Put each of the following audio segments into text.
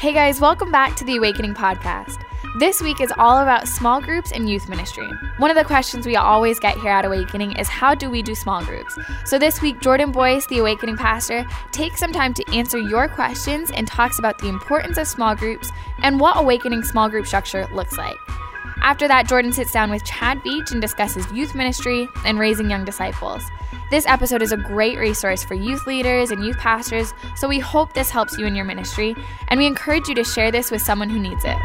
Hey guys, welcome back to the Awakening Podcast. This week is all about small groups and youth ministry. One of the questions we always get here at Awakening is how do we do small groups? So this week, Jordan Boyce, the Awakening pastor, takes some time to answer your questions and talks about the importance of small groups and what Awakening small group structure looks like. After that, Jordan sits down with Chad Veach and discusses youth ministry and raising young disciples. This episode is a great resource for youth leaders and youth pastors, so we hope this helps you in your ministry, and we encourage you to share this with someone who needs it.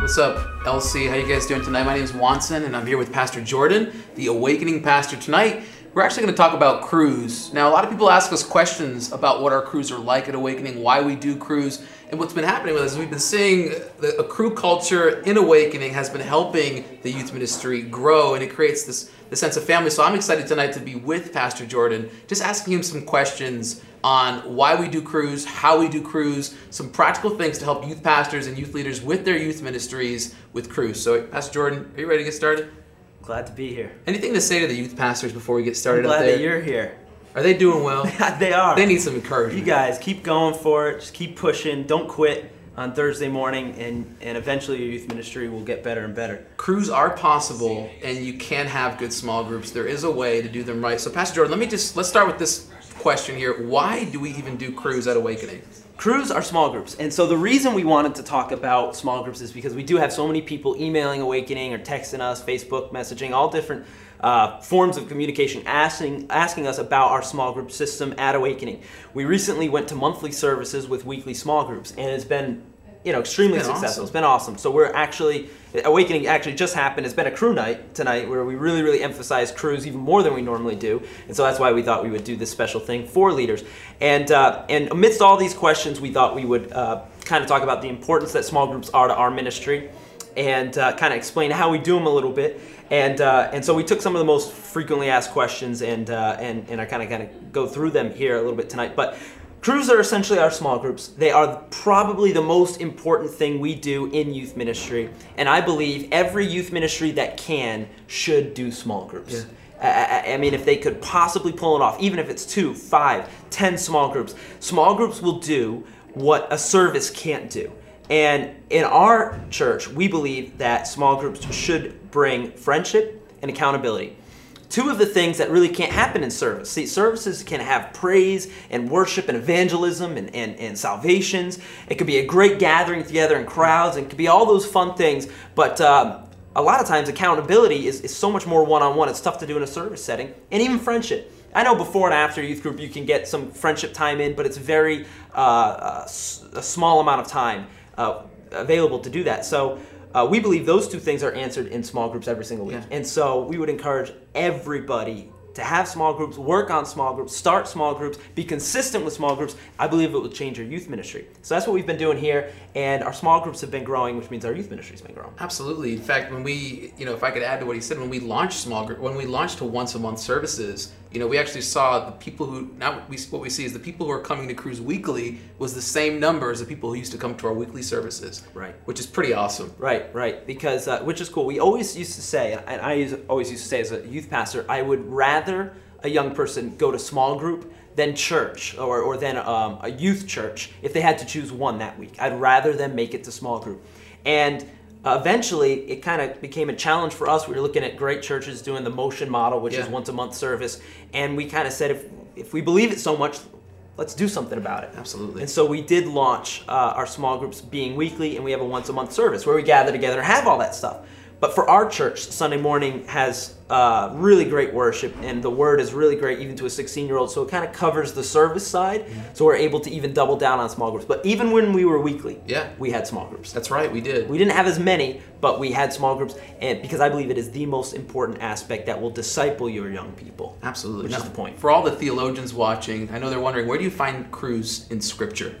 What's up, LC? How you guys doing tonight? My name is Wanson, and I'm here with Pastor Jordan, the Awakening Pastor. Tonight, we're actually going to talk about crews. Now, a lot of people ask us questions about what our crews are like at Awakening, why we do crews, and what's been happening with us is we've been seeing the, a crew culture in Awakening has been helping the youth ministry grow, and it creates this, this sense of family. So I'm excited tonight to be with Pastor Jordan, just asking him some questions on why we do crews, how we do crews, some practical things to help youth pastors and youth leaders with their youth ministries with crews. So, Pastor Jordan, are you ready to get started? Glad to be here. Anything to say to the youth pastors before we get started I'm glad up there? that you're here. Are they doing well? they are. They need some encouragement. You guys keep going for it. Just keep pushing. Don't quit on Thursday morning, and and eventually your youth ministry will get better and better. Crews are possible, and you can have good small groups. There is a way to do them right. So, Pastor Jordan, let me just let's start with this question here. Why do we even do crews at Awakening? Crews are small groups. And so the reason we wanted to talk about small groups is because we do have so many people emailing Awakening or texting us, Facebook messaging, all different uh, forms of communication asking, asking us about our small group system at Awakening. We recently went to monthly services with weekly small groups, and it's been you know extremely It's successful. awesome. It's been awesome. So we're actually awakening actually just happened. It's been a crew night tonight where we really really emphasize crews even more than we normally do, and so that's why we thought we would do this special thing for leaders. And uh, and amidst all these questions, we thought we would uh, kind of talk about the importance that small groups are to our ministry, and uh, kind of explain how we do them a little bit. And uh, and so we took some of the most frequently asked questions and uh, and and I kind of kind of go through them here a little bit tonight, but. Crews are essentially our small groups. They are probably the most important thing we do in youth ministry. And I believe every youth ministry that can should do small groups. I, I- I mean, if they could possibly pull it off, even if it's two, five, ten small groups, small groups will do what a service can't do. And in our church, we believe that small groups should bring friendship and accountability two of the things that really can't happen in service. See, services can have praise and worship and evangelism and, and, and salvations. It could be a great gathering together in crowds and it could be all those fun things. But um, a lot of times, accountability is, is so much more one on one. It's tough to do in a service setting and even friendship. I know before and after youth group you can get some friendship time in, but it's very uh, uh, a small amount of time uh, available to do that. So uh, we believe those two things are answered in small groups every single week. Yeah. And so we would encourage everybody to have small groups, work on small groups, start small groups, be consistent with small groups. I believe it will change your youth ministry. So that's what we've been doing here. And our small groups have been growing, which means our youth ministry's been growing. Absolutely. In fact, when we, you know, if I could add to what he said, when we launched small group, when we launched to once a month services, you know, we actually saw the people who now we what we see is the people who are coming to crews weekly was the same number as the people who used to come to our weekly services. Right. Which is pretty awesome. Right, right. Because uh, which is cool. We always used to say, and I always used to say as a youth pastor, I would rather a young person go to small group than church or, or than um, a youth church if they had to choose one that week. I'd rather them make it to small group. And uh, eventually, it kind of became a challenge for us. We were looking at great churches doing the motion model, which is once a month service, and we kind of said, if if we believe it so much, let's do something about it. Absolutely. And so we did launch uh, our small groups being weekly, and we have a once a month service where we gather together and have all that stuff. But for our church, Sunday morning has uh, really great worship, and the word is really great even to a 16 year old. So it kind of covers the service side, so we're able to even double down on small groups. But even when we were weekly, Yeah. we had small groups. That's right, we did. We didn't have as many, but we had small groups, and because I believe it is the most important aspect that will disciple your young people. Absolutely. Which Now, is the point. For all the theologians watching, I know they're wondering where do you find crews in Scripture?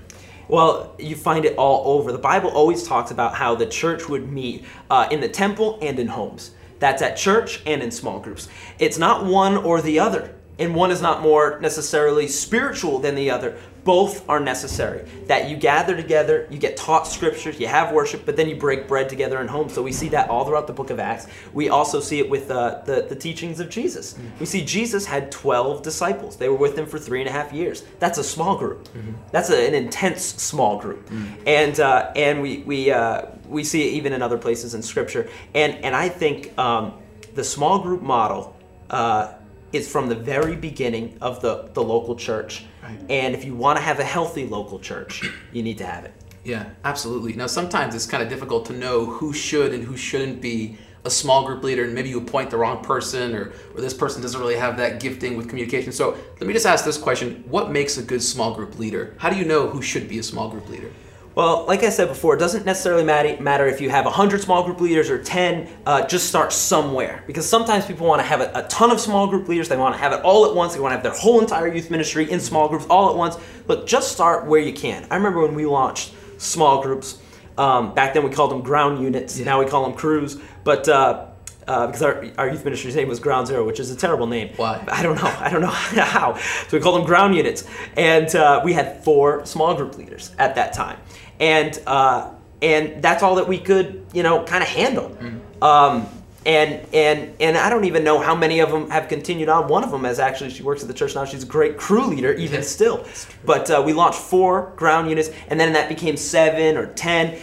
Well, you find it all over. The Bible always talks about how the church would meet uh, in the temple and in homes. That's at church and in small groups. It's not one or the other. and one is not more necessarily spiritual than the other. Both are necessary. That you gather together, you get taught scriptures, you have worship, but then you break bread together in home. So we see that all throughout the book of Acts. We also see it with uh, the, the teachings of Jesus. Mm-hmm. We see Jesus had 12 disciples. They were with him for three and a half years. That's a small group. Mm-hmm. That's a, an intense small group. Mm-hmm. And, uh, and we, we, uh, we see it even in other places in scripture. And, and I think um, the small group model uh, is from the very beginning of the, the local church. Right. And if you want to have a healthy local church, you need to have it. Yeah, absolutely. Now, sometimes it's kind of difficult to know who should and who shouldn't be a small group leader, and maybe you appoint the wrong person, or, or this person doesn't really have that gifting with communication. So, let me just ask this question What makes a good small group leader? How do you know who should be a small group leader? Well, like I said before, it doesn't necessarily matter if you have 100 small group leaders or 10, uh, just start somewhere. Because sometimes people want to have a, a, ton of small group leaders, they want to have it all at once, they want to have their whole entire youth ministry in small groups all at once. But just start where you can. I remember when we launched small groups, um, back then we called them ground units, yeah. now we call them crews, but uh, uh, because our, our youth ministry's name was Ground Zero, which is a terrible name. Why? I don't know. I don't know how. So we called them ground units. And uh, we had four small group leaders at that time and uh, and that's all that we could you know kind of handle. Mm-hmm. Um, and and and I don't even know how many of them have continued on. One of them has actually she works at the church now. She's a great crew leader even yes, still. But uh, we launched four ground units, and then that became seven or ten.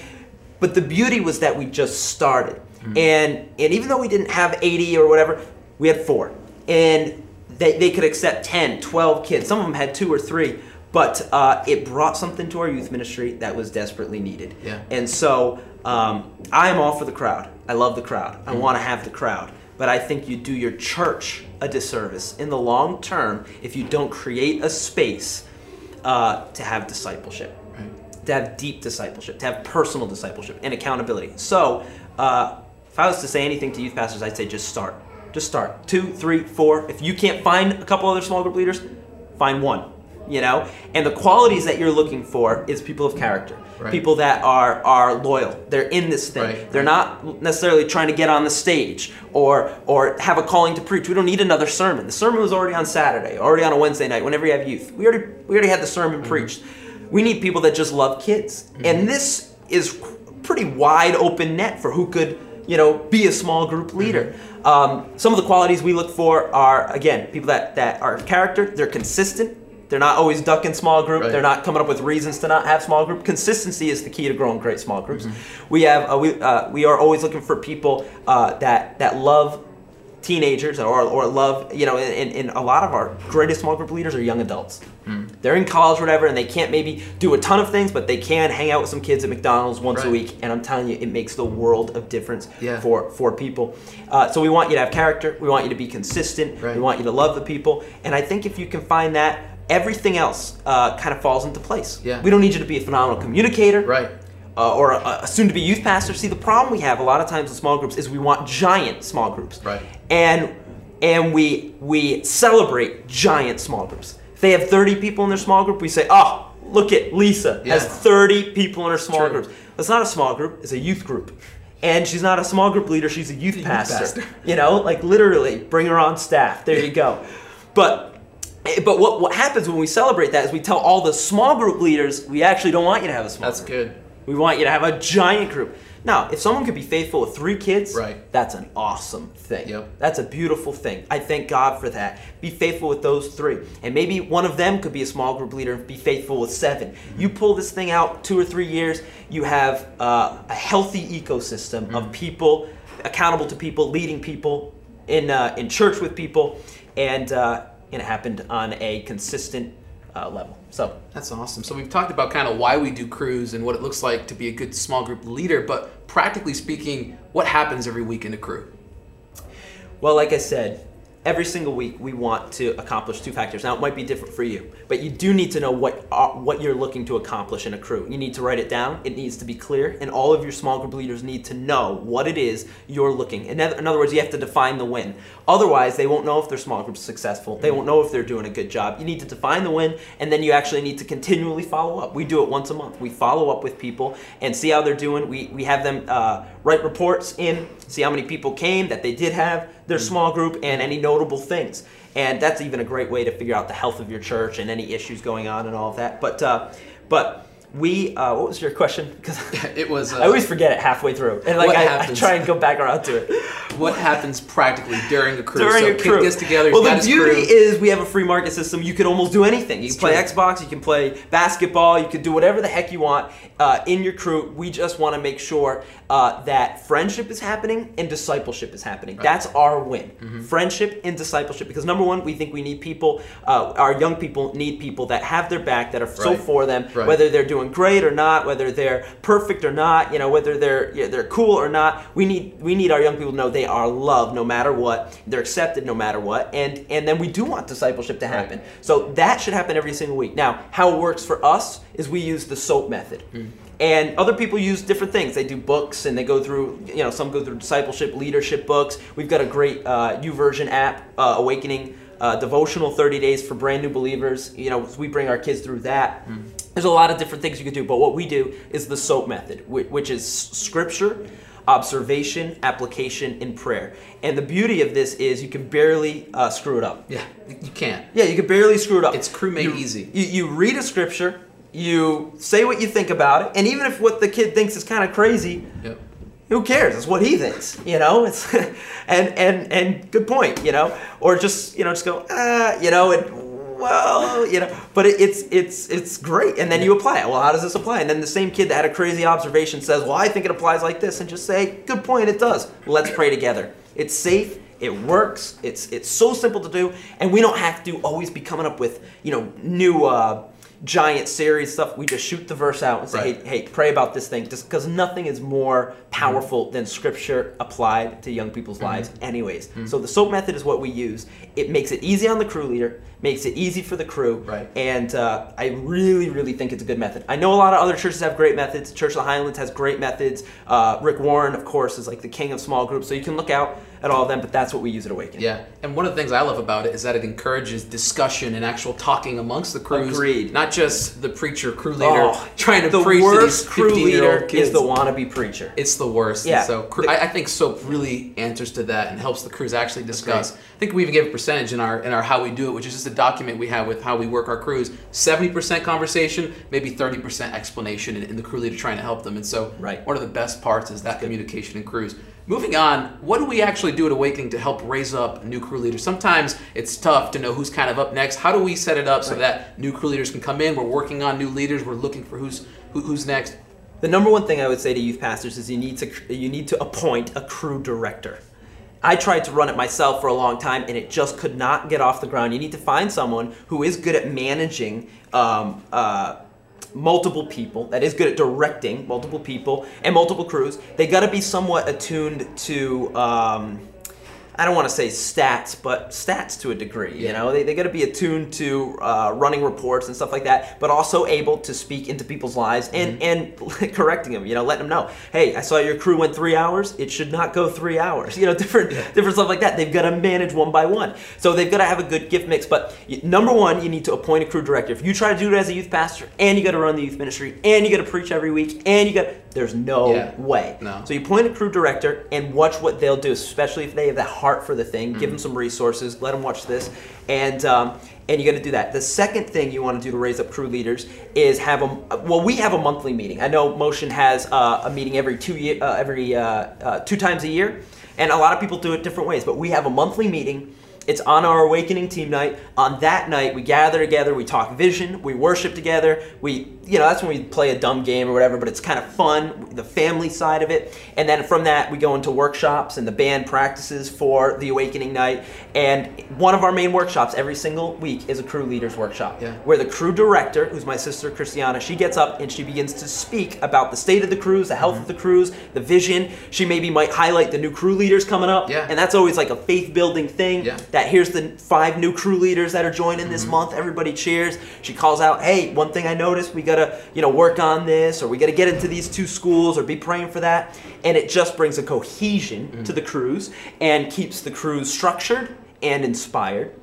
But the beauty was that we just started, mm-hmm. and and even though we didn't have eighty or whatever, we had four, and they, they could accept 10, 12 kids. Some of them had two or three but uh, it brought something to our youth ministry that was desperately needed. Yeah. And so um, I am all for the crowd. I love the crowd. I mm-hmm. want to have the crowd. But I think you do your church a disservice in the long term if you don't create a space uh, to have discipleship, right. to have deep discipleship, to have personal discipleship and accountability. So uh, if I was to say anything to youth pastors, I'd say just start. Just start. Two, three, four. If you can't find a couple other small group leaders, find one you know? And the qualities that you're looking for is people of character. Right. people that are are loyal. They're in this thing. Right. they're not necessarily trying to get on the stage or or have a calling to preach. We don't need another sermon. The sermon was already on saturday already on a wednesday night whenever you have youth. We already we already had the sermon mm-hmm. preached. We need people that just love kids. Mm-hmm. and this is pretty wide open net for who could you know be a small group leader. Mm-hmm. um, some of the qualities we look for are again people that that are character. They're consistent they're not always ducking small group. Right. They're not coming up with reasons to not have small group. Consistency is the key to growing great small groups. Mm-hmm. We have uh, we uh, we are always looking for people uh, that that love teenagers or, or love you know and, and a lot of our greatest small group leaders are young adults mm. they're in college or whatever and they can't maybe do a ton of things but they can hang out with some kids at mcdonald's once right. a week and i'm telling you it makes the world of difference yeah. for for people uh, so we want you to have character we want you to be consistent right. we want you to love the people and i think if you can find that everything else uh, kind of falls into place. Yeah. We don't need you to be a phenomenal communicator. Right. Uh, or a, a soon-to-be youth pastor. See, the problem we have a lot of times in small groups is we want giant small groups. Right. And and we we celebrate giant small groups. If they have 30 people in their small group, we say, "Oh, look at Lisa yeah. has 30 people in her small group." That's not a small group; it's a youth group. And she's not a small group leader; she's a youth, pastor. youth pastor. You know, like literally, bring her on staff. There you go. But but what, what happens when we celebrate that is we tell all the small group leaders we actually don't want you to have a small That's group. good. We want you to have a giant group. Now, if someone could be faithful with three kids, right. that's an awesome thing. Yep. That's a beautiful thing. I thank God for that. Be faithful with those three. And maybe one of them could be a small group leader and be faithful with 7 mm-hmm. You pull this thing out two or three years, you have uh, a healthy ecosystem mm-hmm. of people, accountable to people, leading people, in, uh, in church with people, and uh, and it happened on a consistent uh, level. So that's awesome. So we've talked about kind of why we do crews and what it looks like to be a good small group leader, but practically speaking, what happens every week in a crew? Well, like I said, every single week we want to accomplish two factors. Now it might be different for you, but you do need to know what uh, what you're looking to accomplish in a crew. You need to write it down. It needs to be clear, and all of your small group leaders need to know what it is you're looking. In other, in other words, you have to define the win. Otherwise, they won't know if their small group's successful. They won't know if they're doing a good job. You need to define the win, and then you actually need to continually follow up. We do it once a month. We follow up with people and see how they're doing. We we have them uh, write reports in see how many people came, that they did have their small group, and any notable things. And that's even a great way to figure out the health of your church and any issues going on and all of that. But uh, but we uh, what was your question? Because It was. Uh, I always forget it halfway through, and like I, I happens? try and go back around to it. what happens practically during a cruise? During so a crew. gets together. well, the beauty is we have a free market system. You can almost do anything. You can It's play true. Xbox. You can play basketball. You can do whatever the heck you want uh, in your crew. We just want to make sure uh, that friendship is happening and discipleship is happening. That's our win. Mm-hmm. Friendship and discipleship. Because number one, we think we need people. Uh, our young people need people that have their back, that are so for them, Right. whether they're doing great or not, whether they're perfect or not, you know, whether they're yeah, they're cool or not. We need we need our young people to know they are loved no matter what. They're accepted no matter what, and and then we do want discipleship to happen. So that should happen every single week. Now, how it works for us is we use the SOAP method. And other people use different things. They do books and they go through, you know, some go through discipleship, leadership books. We've got a great uh, YouVersion app, uh, Awakening uh, devotional 30 days for brand new believers. You know, we bring our kids through that. There's a lot of different things you can do, but what we do is the SOAP method, whi- which is scripture, observation, application, and prayer. And the beauty of this is you can barely uh, screw it up. Yeah, you can't. Yeah, you can barely screw it up. It's crew made You- easy. You, you read a scripture, you say what you think about it, and even if what the kid thinks is kind of crazy, Yep. Who cares? It's what he thinks, you know. It's and and and good point, you know. Or just you know just go ah, you know, and well, you know. But it, it's it's it's great, and then you apply it. Well, how does this apply? And then the same kid that had a crazy observation says, well, I think it applies like this, and just say, good point, it does. Let's pray together. It's safe. It works. It's it's so simple to do, and we don't have to always be coming up with you know new. Uh, giant series stuff we just shoot the verse out and say Right. hey hey pray about this thing. Just because nothing is more powerful than scripture applied to young people's Mm-hmm. lives anyways. So the soap method is what we use. It makes it easy on the crew leader makes it easy for the crew Right. and uh, i really really think it's a good method. I know a lot of other churches have great methods. Church of the highlands has great methods. Uh, rick warren of course is like the king of small groups so you can look out at all of them but that's what we use at awaken Yeah, and one of the things I love about it is that it encourages discussion and actual talking amongst the crews. Agreed. Not just the preacher, crew leader, Oh, trying to the preach to worst these crew 15 leader kids. is the wannabe preacher It's the worst. Yeah. And so cru- I, I think soap really answers to that and helps the crews actually discuss. I think we even gave a percentage in our in our how we do it, which is just a document we have with how we work our crews. Seventy percent conversation, maybe thirty percent explanation, and, and the crew leader trying to help them. And so Right. one of the best parts is that communication in crews. Moving on, what do we actually do at Awakening to help raise up new crew leaders? Sometimes it's tough to know who's kind of up next. How do we set it up so Right. that new crew leaders can come in? We're working on new leaders. We're looking for who's who, who's next. The number one thing I would say to youth pastors is you need to you need to appoint a crew director. I tried to run it myself for a long time and it just could not get off the ground. You need to find someone who is good at managing um, uh, multiple people, that is good at directing multiple people and multiple crews. They got to be somewhat attuned to. Um, I don't want to say stats, but stats to a degree. You know, they, they got to be attuned to uh, running reports and stuff like that, but also able to speak into people's lives and and correcting them. You know, letting them know, hey, I saw your crew went three hours. It should not go three hours. You know, different different stuff like that. They've got to manage one by one, so they've got to have a good gift mix. But number one, you need to appoint a crew director. If you try to do it as a youth pastor, and you got to run the youth ministry, and you got to preach every week, and you got there's no Yeah. way. No. So you appoint a crew director and watch what they'll do, especially if they have that heart for the thing. Give them some resources. Let them watch this, and um, and you got to do that. The second thing you want to do to raise up crew leaders is have a well. We have a monthly meeting. I know Motion has uh, a meeting every two year, uh, every uh, uh, two times a year, and a lot of people do it different ways. But we have a monthly meeting. It's on our awakening team night. On that night, we gather together, we talk vision, we worship together. We, you know, that's when we play a dumb game or whatever, but it's kind of fun, the family side of it. And then from that, we go into workshops and the band practices for the awakening night. And one of our main workshops every single week is a crew leaders workshop, Yeah. where the crew director, who's my sister Christiana, she gets up and she begins to speak about the state of the crews, the health of mm-hmm. the crews, the vision. She maybe might highlight the new crew leaders coming up, Yeah. and that's always like a faith building thing Yeah. that here's the five new crew leaders that are joining this mm-hmm. month. Everybody cheers. She calls out, "Hey, one thing I noticed, we gotta you know work on this, or we gotta get into these two schools, or be praying for that." And it just brings a cohesion to the crews and keeps the crews structured and inspired.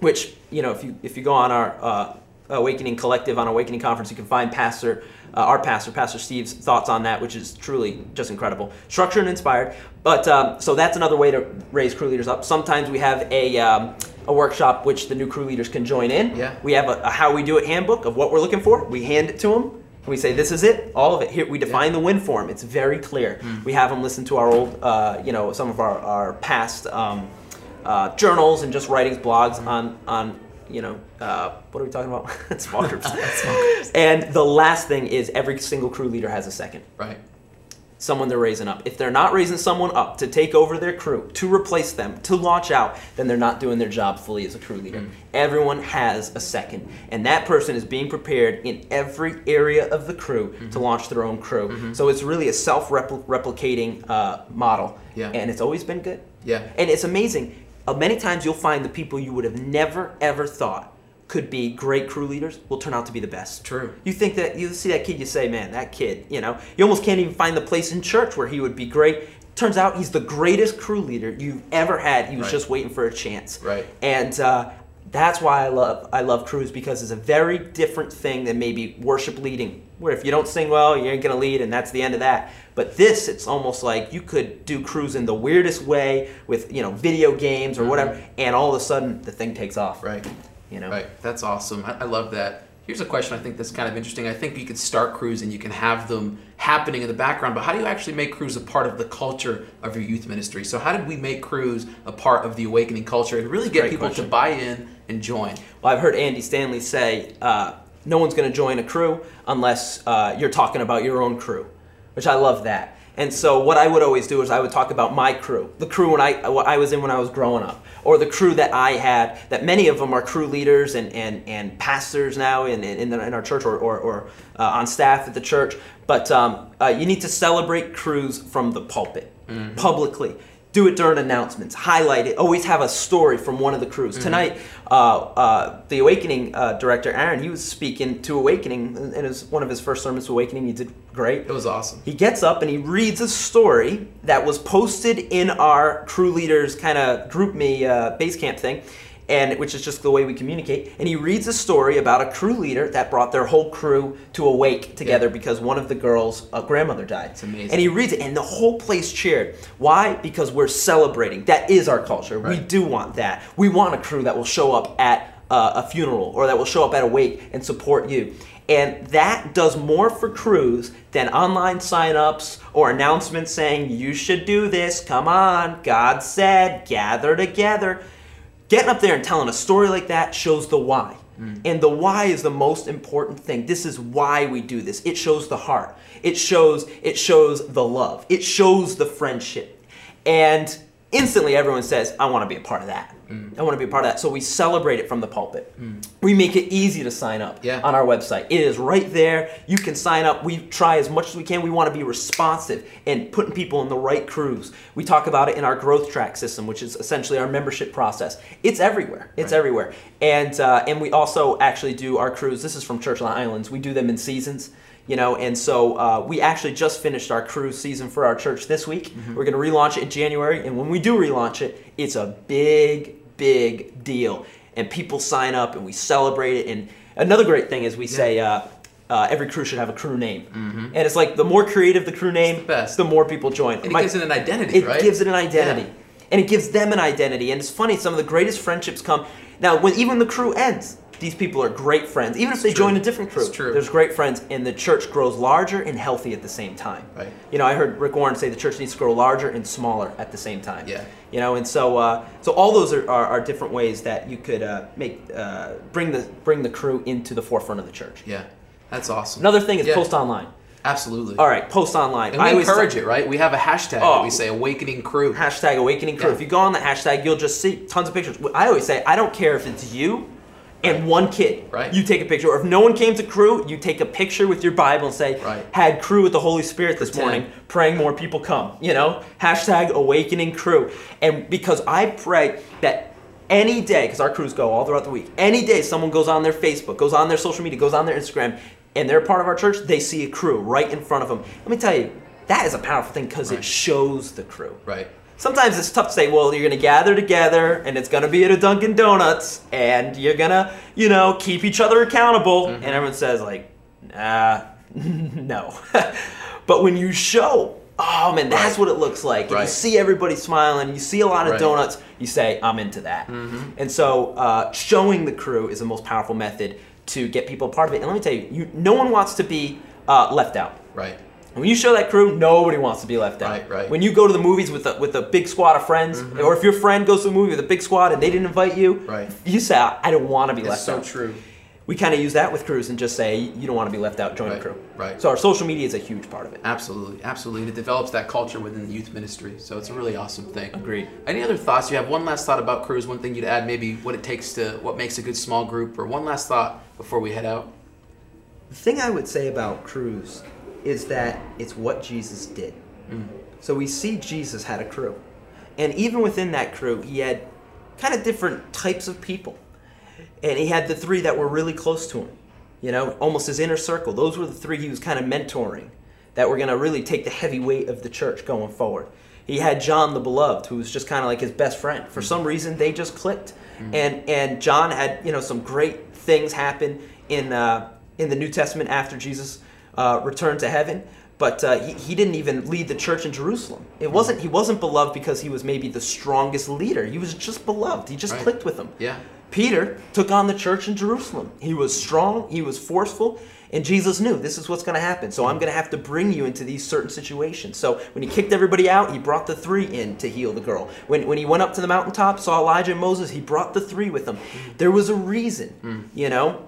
Which you know, if you if you go on our uh, Awakening Collective on Awakening Conference. You can find Pastor, uh, our pastor, Pastor Steve's thoughts on that, which is truly just incredible. Structured and inspired. But um, so that's another way to raise crew leaders up. Sometimes we have a um, a workshop which the new crew leaders can join in. Yeah. We have a, a how we do it handbook of what we're looking for. We hand it to them. We say this is it, all of it. Here we define the win form. It's very clear. We have them listen to our old, uh, you know, some of our our past um, uh, journals and just writings, blogs on on you know uh, what are we talking about? Small groups. and the last thing is every single crew leader has a second Right. Someone they're raising up. If they're not raising someone up to take over their crew, to replace them, to launch out, then they're not doing their job fully as a crew leader. Everyone has a second, and that person is being prepared in every area of the crew to launch their own crew. So it's really a self-replicating uh, model, Yeah. and it's always been good. Yeah. And it's amazing. Uh, many times you'll find the people you would have never ever thought could be great crew leaders will turn out to be the best. True. You think that you see that kid, you say, man, that kid, you know, you almost can't even find the place in church where he would be great. Turns out he's the greatest crew leader you've ever had. He was Right. just waiting for a chance. Right. And uh, that's why I love I love crews because it's a very different thing than maybe worship leading, where if you don't sing well, you ain't gonna lead, and that's the end of that. But this, it's almost like you could do crews in the weirdest way with you know video games or whatever, and all of a sudden the thing takes off. Mm-hmm. Right. You know. Right. That's awesome. I, I love that. Here's a question I think that's kind of interesting. I think you could start crews and you can have them happening in the background, but how do you actually make crews a part of the culture of your youth ministry? So how did we make crews a part of the awakening culture and really get people question. to buy in and join? Well, I've heard Andy Stanley say uh, no one's going to join a crew unless uh, you're talking about your own crew, which I love that. And so what I would always do is I would talk about my crew, the crew when I I was in when I was growing up, or the crew that I had. That many of them are crew leaders and and, and pastors now in in, the, in our church or or, or uh, on staff at the church. But um, uh, you need to celebrate crews from the pulpit publicly do it during announcements highlight it always have a story from one of the crews. Tonight uh, uh, the awakening uh, director aaron he was speaking to awakening and it was one of his first sermons to awakening. He did great. It was awesome. he gets up and he reads a story that was posted in our crew leaders kind of GroupMe uh, Basecamp thing and which is just the way we communicate. And he reads a story about a crew leader that brought their whole crew to awake together Yeah. because one of the girls uh, grandmother died. It's amazing. and he reads it and the whole place cheered. Why? Because we're celebrating. That is our culture. We do want that. We want a crew that will show up at uh, a funeral or that will show up at a wake and support you. And that does more for crews than online signups or announcements saying you should do this. Come on. God said gather together getting up there and telling a story like that shows the why. Mm. And the why is the most important thing. This is why we do this. It shows the heart. It shows it shows the love. It shows the friendship. And instantly everyone says, I want to be a part of that. I want to be a part of that. So we celebrate it from the pulpit. We make it easy to sign up Yeah. on our website. It is right there. You can sign up. We try as much as we can. We want to be responsive and putting people in the right crews. We talk about it in our growth track system, which is essentially our membership process. It's everywhere. It's Right. everywhere. And uh, and we also actually do our crews. This is from Church of the Highlands. We do them in seasons. You know, and so uh, we actually just finished our cruise season for our church this week. We're going to relaunch it in January, and when we do relaunch it, it's a big, big deal. And people sign up, and we celebrate it. And another great thing is we say uh, uh, every crew should have a crew name, and it's like the more creative the crew name, the best. more people join. And it My- gives it an identity, right? it right? gives it an identity. Yeah. And it gives them an identity. And it's funny, some of the greatest friendships come. Now, when even the crew ends, these people are great friends. Even if they join a different crew, true. there's great friends. And the church grows larger and healthy at the same time. Right. You know, I heard Rick Warren say the church needs to grow larger and smaller at the same time. Yeah. You know, and so uh, so all those are, are, are different ways that you could uh, make uh, bring the bring the crew into the forefront of the church. Yeah. That's awesome. Another thing is Yeah. post online. Absolutely. All right, post online. And we I always encourage it, right? We have a hashtag Oh. that we say awakening crew. hashtag awakening crew. Yeah. If you go on the hashtag, you'll just see tons of pictures. I always say, I don't care if it's you and one kid. Right. You take a picture. Or if no one came to crew, you take a picture with your Bible and say, Right. had crew with the Holy Spirit this Pretend. morning, praying more people come. You know? Hashtag awakening crew. And because I pray that any day, because our crews go all throughout the week, any day someone goes on their Facebook, goes on their social media, goes on their Instagram, and they're part of our church, they see a crew right in front of them. Let me tell you, that is a powerful thing because Right. it shows the crew. Right. Sometimes it's tough to say, well, you're going to gather together and it's going to be at a Dunkin' Donuts and you're going to, you know, keep each other accountable. And everyone says, like, nah, no. but when you show, oh man, that's what it looks like. And you see everybody smiling, you see a lot of Right. donuts, you say, I'm into that. And so uh, showing the crew is the most powerful method to get people a part of it. And let me tell you, you no one wants to be uh, left out. Right. When you show that crew, nobody wants to be left out. Right, right. When you go to the movies with a, with a big squad of friends, mm-hmm. or if your friend goes to the movie with a big squad and they didn't invite you, Right. you say, I don't want to be It's left so out. So true. We kind of use that with crews and just say, you don't want to be left out, join Right, the crew. right. So our social media is a huge part of it. Absolutely, absolutely. It develops that culture within the youth ministry. So it's a really awesome thing. Agreed. Any other thoughts? You have one last thought about crews? One thing you'd add, maybe what it takes to, what makes a good small group, or one last thought before we head out? The thing I would say about crews is that it's what Jesus did. Mm. So we see Jesus had a crew. And even within that crew, he had kind of different types of people. And he had the three that were really close to him, you know, almost his inner circle. Those were the three he was kind of mentoring that were going to really take the heavy weight of the church going forward. He had John the Beloved, who was just kind of like his best friend. For mm. some reason, they just clicked. Mm. And and John had you know some great things happen in uh, in the New Testament after Jesus uh, returned to heaven. But uh, he, he didn't even lead the church in Jerusalem. It wasn't he wasn't beloved because he was maybe the strongest leader. He was just beloved. He just Right. clicked with them. Yeah. Peter took on the church in Jerusalem. He was strong, he was forceful, and Jesus knew this is what's going to happen. So I'm going to have to bring you into these certain situations. So when he kicked everybody out, he brought the three in to heal the girl. When, when he went up to the mountaintop, saw Elijah and Moses, he brought the three with him. There was a reason, you know,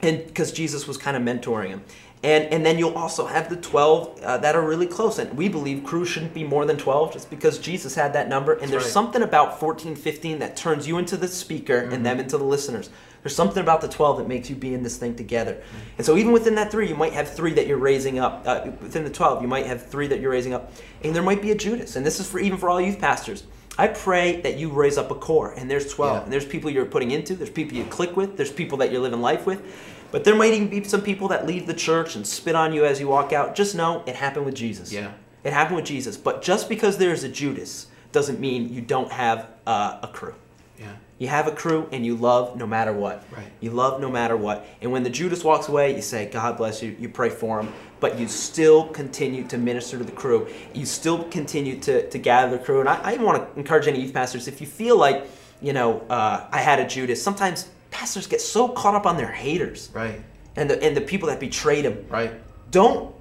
and because Jesus was kind of mentoring him. And, and then you'll also have the 12 uh, that are really close. And we believe crews shouldn't be more than 12 just because Jesus had that number. And there's right. something about 14, 15 that turns you into the speaker and them into the listeners. There's something about the 12 that makes you be in this thing together. And so even within that three, you might have three that you're raising up. Uh, within the 12, you might have three that you're raising up. And there might be a Judas. And this is for even for all youth pastors. I pray that you raise up a core, and there's 12. Yeah. And there's people you're putting into, there's people you click with, there's people that you're living life with. But there might even be some people that leave the church and spit on you as you walk out. Just know it happened with Jesus. Yeah. It happened with Jesus. But just because there's a Judas doesn't mean you don't have uh, a crew. Yeah. You have a crew and you love no matter what. Right. You love no matter what. And when the Judas walks away, you say, God bless you. You pray for him. But you still continue to minister to the crew. You still continue to, to gather the crew. And I, I want to encourage any youth pastors if you feel like, you know, uh, I had a Judas, sometimes pastors get so caught up on their haters Right. and the, and the people that betrayed him. Right. Don't,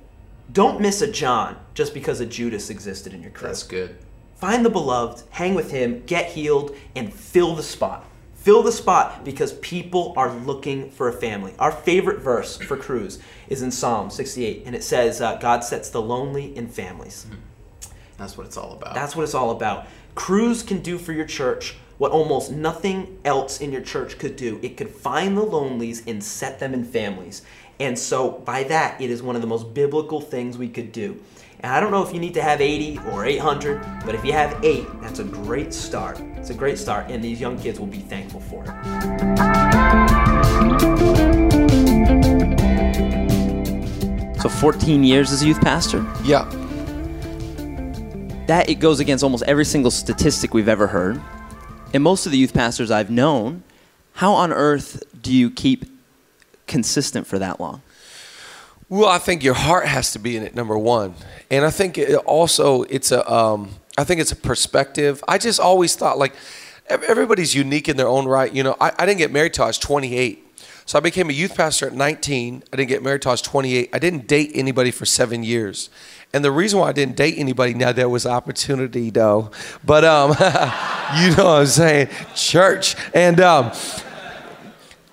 don't miss a John just because a Judas existed in your crew. That's good. Find the beloved, hang with him, get healed, and fill the spot. Fill the spot because people are looking for a family. Our favorite verse for crews is in Psalm 68, and it says, uh, God sets the lonely in families. That's what it's all about. That's what it's all about. Crews can do for your church what almost nothing else in your church could do. It could find the lonelies and set them in families. And so, by that, it is one of the most biblical things we could do. And I don't know if you need to have 80 or 800, but if you have eight, that's a great start. It's a great start, and these young kids will be thankful for it. So 14 years as a youth pastor? Yeah. that it goes against almost every single statistic we've ever heard. And most of the youth pastors I've known, how on earth do you keep consistent for that long? Well, I think your heart has to be in it, number one, and I think it also it's a, um, I think it's a perspective. I just always thought like everybody's unique in their own right. You know, I, I didn't get married till I was 28, so I became a youth pastor at 19. I didn't get married till I was 28. I didn't date anybody for seven years, and the reason why I didn't date anybody now there was opportunity though, but um, you know what I'm saying, church, and um,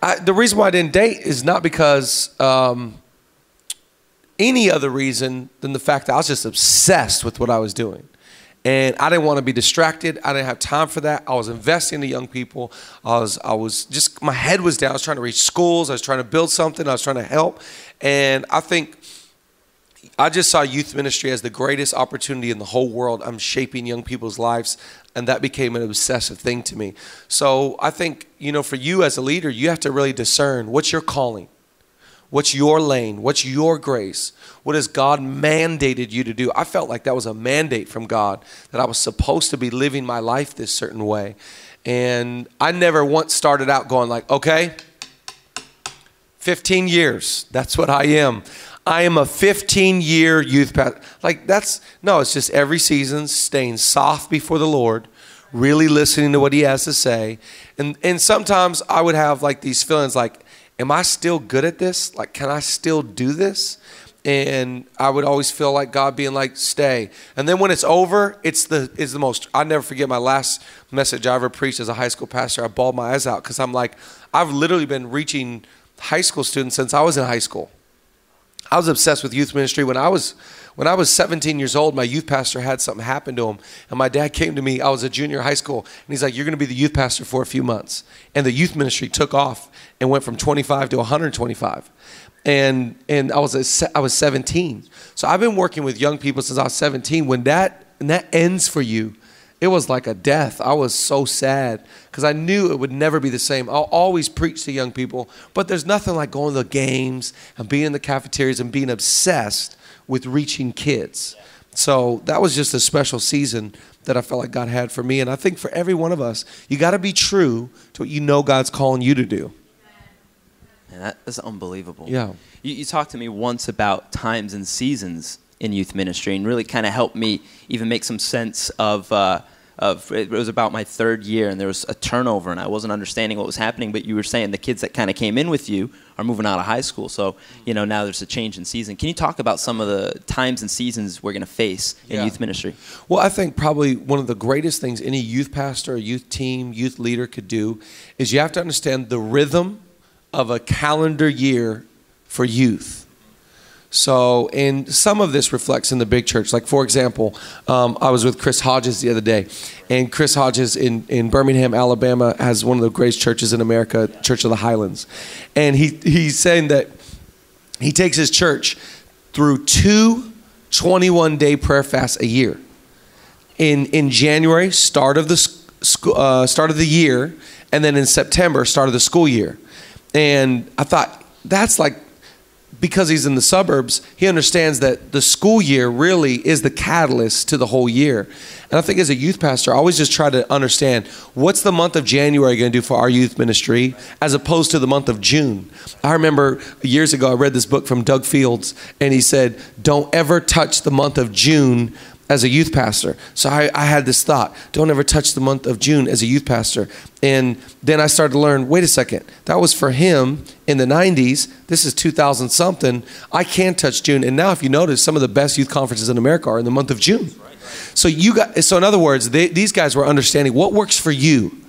I, the reason why I didn't date is not because. Um, any other reason than the fact that I was just obsessed with what I was doing. And I didn't want to be distracted. I didn't have time for that. I was investing in the young people. I was, I was just, my head was down. I was trying to reach schools. I was trying to build something. I was trying to help. And I think I just saw youth ministry as the greatest opportunity in the whole world. I'm shaping young people's lives, and that became an obsessive thing to me. So I think, you know, for you as a leader, you have to really discern what's your calling? What's your lane? What's your grace? What has God mandated you to do? I felt like that was a mandate from God that I was supposed to be living my life this certain way. And I never once started out going like, okay, 15 years. That's what I am. I am a 15 year youth pastor. Like that's no, it's just every season staying soft before the Lord, really listening to what he has to say. And and sometimes I would have like these feelings like am I still good at this? Like can I still do this? And I would always feel like God being like, stay. And then when it's over, it's the is the most I never forget my last message I ever preached as a high school pastor. I bawled my eyes out because I'm like, I've literally been reaching high school students since I was in high school. I was obsessed with youth ministry when I was when I was 17 years old. My youth pastor had something happen to him, and my dad came to me. I was a junior high school, and he's like, "You're going to be the youth pastor for a few months." And the youth ministry took off and went from 25 to 125. And and I was a, I was 17, so I've been working with young people since I was 17. When that and that ends for you, it was like a death. I was so sad because I knew it would never be the same. I'll always preach to young people, but there's nothing like going to the games and being in the cafeterias and being obsessed with reaching kids. So that was just a special season that I felt like God had for me. And I think for every one of us, you got to be true to what you know God's calling you to do. Man, that is unbelievable. Yeah. You, you talked to me once about times and seasons in youth ministry and really kind of helped me even make some sense of. Uh, of it was about my third year and there was a turnover and I wasn't understanding what was happening but you were saying the kids that kind of came in with you are moving out of high school so you know now there's a change in season can you talk about some of the times and seasons we're going to face in Yeah. youth ministry Well, I think probably one of the greatest things any youth pastor, youth team, youth leader could do is you have to understand the rhythm of a calendar year for youth. So, and some of this reflects in the big church. Like, for example, um, I was with Chris Hodges the other day, and Chris Hodges in, in Birmingham, Alabama, has one of the greatest churches in America, Church of the Highlands. And he, he's saying that he takes his church through two 21 day prayer fasts a year in in January, start of the sc- uh, start of the year, and then in September, start of the school year. And I thought that's like because he's in the suburbs, he understands that the school year really is the catalyst to the whole year. And I think as a youth pastor, I always just try to understand what's the month of January going to do for our youth ministry as opposed to the month of June. I remember years ago, I read this book from Doug Fields, and he said, Don't ever touch the month of June as a youth pastor. So I, I had this thought don't ever touch the month of June as a youth pastor. And then I started to learn wait a second, that was for him in the 90s. This is 2000 something. I can't touch June. And now, if you notice, some of the best youth conferences in America are in the month of June. So you got, so in other words, they, these guys were understanding what works for you.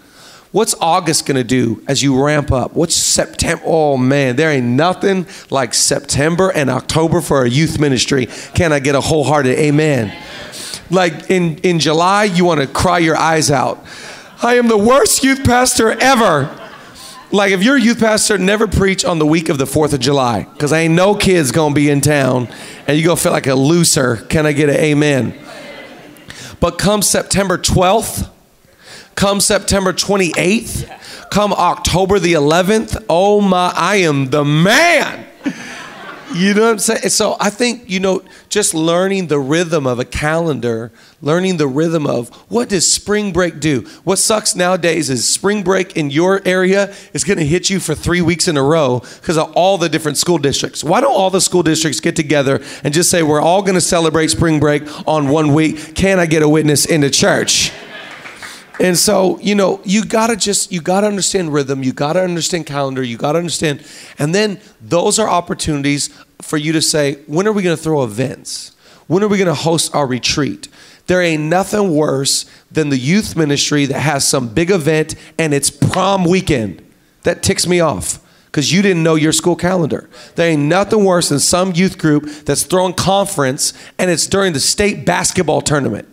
What's August going to do as you ramp up? What's September? Oh man, there ain't nothing like September and October for a youth ministry. Can I get a wholehearted amen? Like in, in July, you want to cry your eyes out. I am the worst youth pastor ever. Like if you're a youth pastor, never preach on the week of the 4th of July because I ain't no kids going to be in town and you're going to feel like a loser. Can I get an amen? But come September 12th, come September 28th, come October the 11th, oh my, I am the man. You know what I'm saying? So I think, you know, just learning the rhythm of a calendar, learning the rhythm of what does spring break do? What sucks nowadays is spring break in your area is going to hit you for three weeks in a row because of all the different school districts. Why don't all the school districts get together and just say, we're all going to celebrate spring break on one week? Can I get a witness in the church? And so, you know, you gotta just, you gotta understand rhythm, you gotta understand calendar, you gotta understand. And then those are opportunities for you to say, when are we gonna throw events? When are we gonna host our retreat? There ain't nothing worse than the youth ministry that has some big event and it's prom weekend. That ticks me off because you didn't know your school calendar. There ain't nothing worse than some youth group that's throwing conference and it's during the state basketball tournament.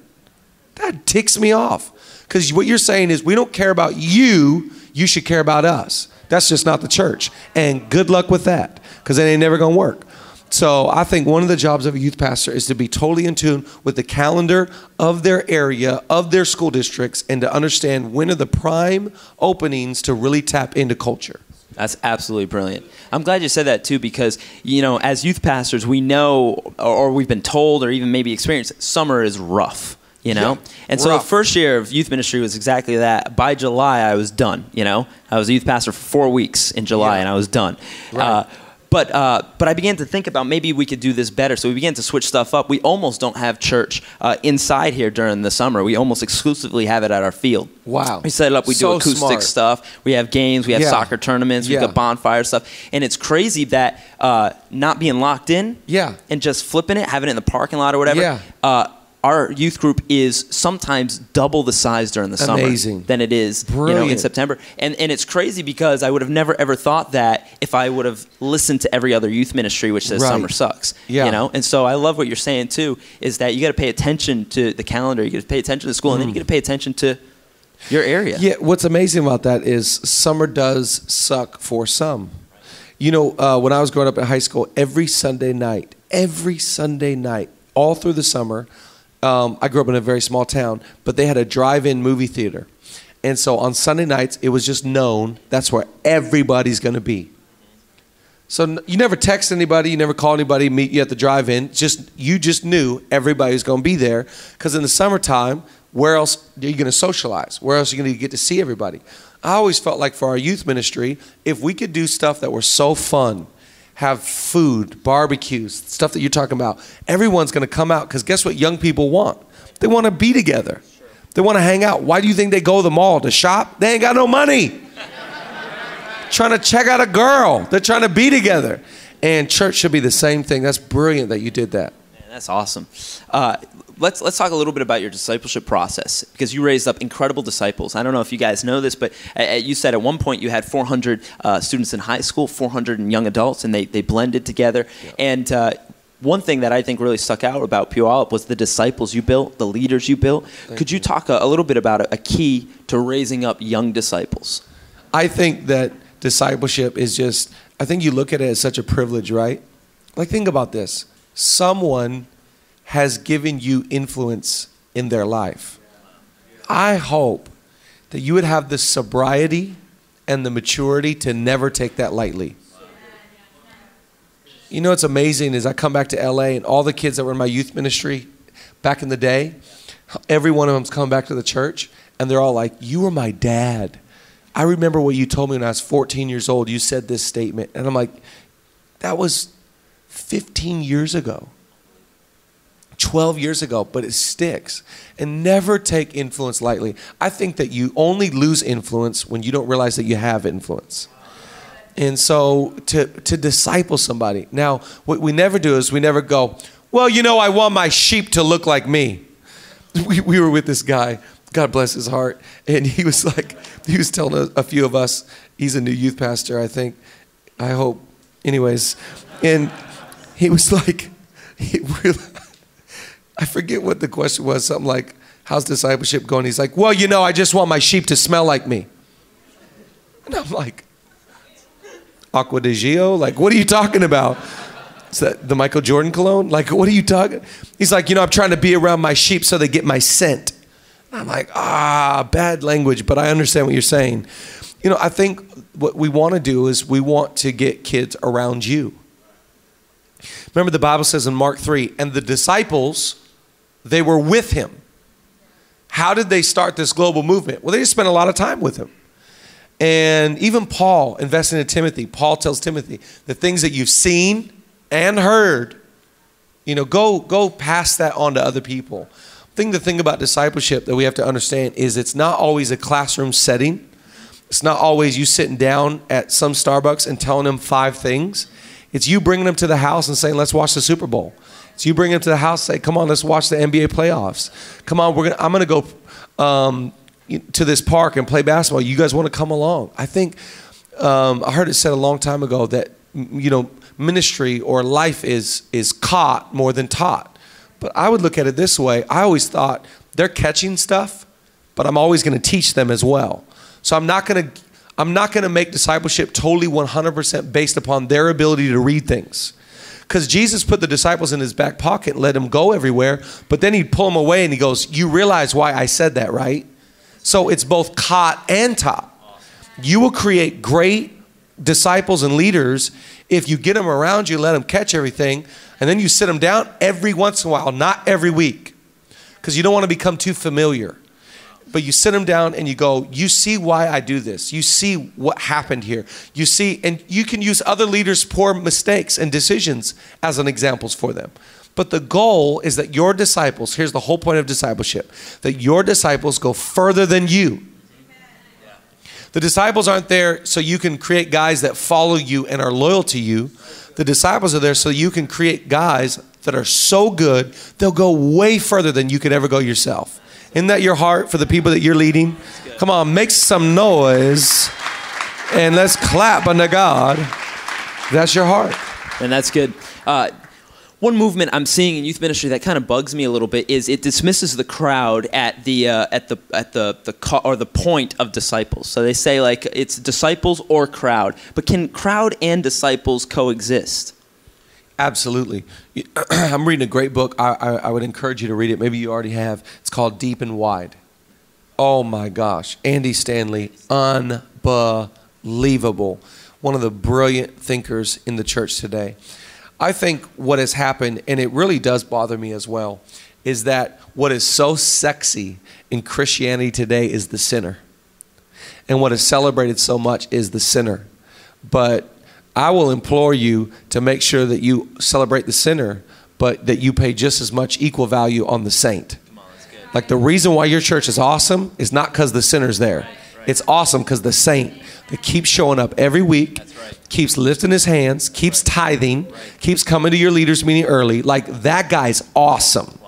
That ticks me off. Because what you're saying is, we don't care about you, you should care about us. That's just not the church. And good luck with that, because it ain't never to work. So I think one of the jobs of a youth pastor is to be totally in tune with the calendar of their area, of their school districts, and to understand when are the prime openings to really tap into culture. That's absolutely brilliant. I'm glad you said that too because, you know, as youth pastors, we know or we've been told or even maybe experienced summer is rough, you know? Yeah, and so first year of youth ministry was exactly that. By July, I was done, you know? I was a youth pastor for four weeks in July Yeah. and I was done. Right. Uh, but, uh, but I began to think about maybe we could do this better. So we began to switch stuff up. We almost don't have church uh, inside here during the summer. We almost exclusively have it at our field. Wow. We set it up. We So do acoustic smart. stuff. We have games. We have Yeah. soccer tournaments. We've Yeah. got bonfire stuff. And it's crazy that uh, not being locked in Yeah. and just flipping it, having it in the parking lot or whatever. Yeah. Our youth group is sometimes double the size during the Amazing. summer than it is you know, in September. And and it's crazy because I would have never ever thought that if I would have listened to every other youth ministry which says Right. summer sucks. Yeah. You know? And so I love what you're saying too, is that you gotta pay attention to the calendar, you gotta pay attention to school, and then you gotta pay attention to your area. Yeah, what's amazing about that is summer does suck for some. You know, uh, when I was growing up in high school, every Sunday night, every Sunday night, all through the summer, um, I grew up in a very small town, but they had a drive-in movie theater, and so on Sunday nights, it was just known that's where everybody's going to be. So you never text anybody, you never call anybody, meet you at the drive-in. Just you just knew everybody was going to be there because in the summertime, where else are you going to socialize? Where else are you going to get to see everybody? I always felt like for our youth ministry, if we could do stuff that were so fun, have food, barbecues, stuff that you're talking about, everyone's going to come out because guess what young people want? They want to be together. They want to hang out. Why do you think they go to the mall to shop? They ain't got no money trying to check out a girl. They're trying to be together. And church should be the same thing. That's brilliant that you did that. Man, that's awesome. Uh, let's let's talk a little bit about your discipleship process because you raised up incredible disciples. I don't know if you guys know this, but uh, uh, you said at one point you had 400 uh, students in high school, 400 in young adults, and they they blended together. And uh, one thing that I think really stuck out about Puyallup was the disciples you built, the leaders you built. Could you talk a, a little bit about a, a key to raising up young disciples? I think that discipleship is just, I think you look at it as such a privilege, right? Like, think about this someone has given you influence in their life. I hope that you would have the sobriety and the maturity to never take that lightly. You know what's amazing is I come back to LA and all the kids that were in my youth ministry back in the day, every one of them's come back to the church and they're all like, You were my dad. I remember what you told me when I was 14 years old. You said this statement. And I'm like, That was 15 years ago. 12 years ago, but it sticks. And never take influence lightly. I think that you only lose influence when you don't realize that you have influence. And so to, to disciple somebody. Now, what we never do is we never go, well, you know, I want my sheep to look like me. We, we were with this guy, God bless his heart, and he was like, he was telling a, a few of us, he's a new youth pastor, I think. I hope. Anyways, and he was like, he really, I forget what the question was, something like, how's discipleship going? He's like, well, you know, I just want my sheep to smell like me. And I'm like, Acqua di Gio? Like, what are you talking about? Is that the Michael Jordan cologne? Like, what are you talking? He's like, you know, I'm trying to be around my sheep so they get my scent. I'm like, ah, bad language, but I understand what you're saying. You know, I think what we want to do is we want to get kids around you. Remember, the Bible says in Mark 3, and the disciples, they were with him. How did they start this global movement? Well, they just spent a lot of time with him. And even Paul investing in Timothy. Paul tells Timothy, the things that you've seen and heard, you know, go go pass that on to other people. I think the thing about discipleship that we have to understand is it's not always a classroom setting. It's not always you sitting down at some Starbucks and telling them five things. It's you bringing them to the house and saying, "Let's watch the Super Bowl." It's you bringing them to the house, and say, "Come on, let's watch the NBA playoffs." Come on, we're gonna. I'm gonna go um, to this park and play basketball. You guys want to come along? I think um, I heard it said a long time ago that you know ministry or life is is caught more than taught. But I would look at it this way. I always thought they're catching stuff, but I'm always going to teach them as well. So I'm not going to I'm not going to make discipleship totally 100% based upon their ability to read things. Because Jesus put the disciples in his back pocket and let them go everywhere, but then he'd pull them away and he goes, You realize why I said that, right? So it's both caught and taught. You will create great disciples and leaders if you get them around you, let them catch everything, and then you sit them down every once in a while, not every week, because you don't want to become too familiar. But you sit them down and you go, You see why I do this. You see what happened here. You see, and you can use other leaders' poor mistakes and decisions as an examples for them. But the goal is that your disciples, here's the whole point of discipleship, that your disciples go further than you. The disciples aren't there so you can create guys that follow you and are loyal to you. The disciples are there so you can create guys that are so good, they'll go way further than you could ever go yourself. Isn't that your heart for the people that you're leading? Come on, make some noise and let's clap unto God. That's your heart. And that's good. Uh, one movement I'm seeing in youth ministry that kind of bugs me a little bit is it dismisses the crowd at the uh, at the at the the co- or the point of disciples. So they say like it's disciples or crowd, but can crowd and disciples coexist? Absolutely. I'm reading a great book. I, I, I would encourage you to read it. Maybe you already have. It's called Deep and Wide. Oh my gosh. Andy Stanley, unbelievable. One of the brilliant thinkers in the church today. I think what has happened, and it really does bother me as well, is that what is so sexy in Christianity today is the sinner. And what is celebrated so much is the sinner. But I will implore you to make sure that you celebrate the sinner, but that you pay just as much equal value on the saint. Like the reason why your church is awesome is not because the sinner's there. It's awesome because the saint that keeps showing up every week, keeps lifting his hands, keeps tithing, keeps coming to your leaders meeting early. Like that guy's awesome.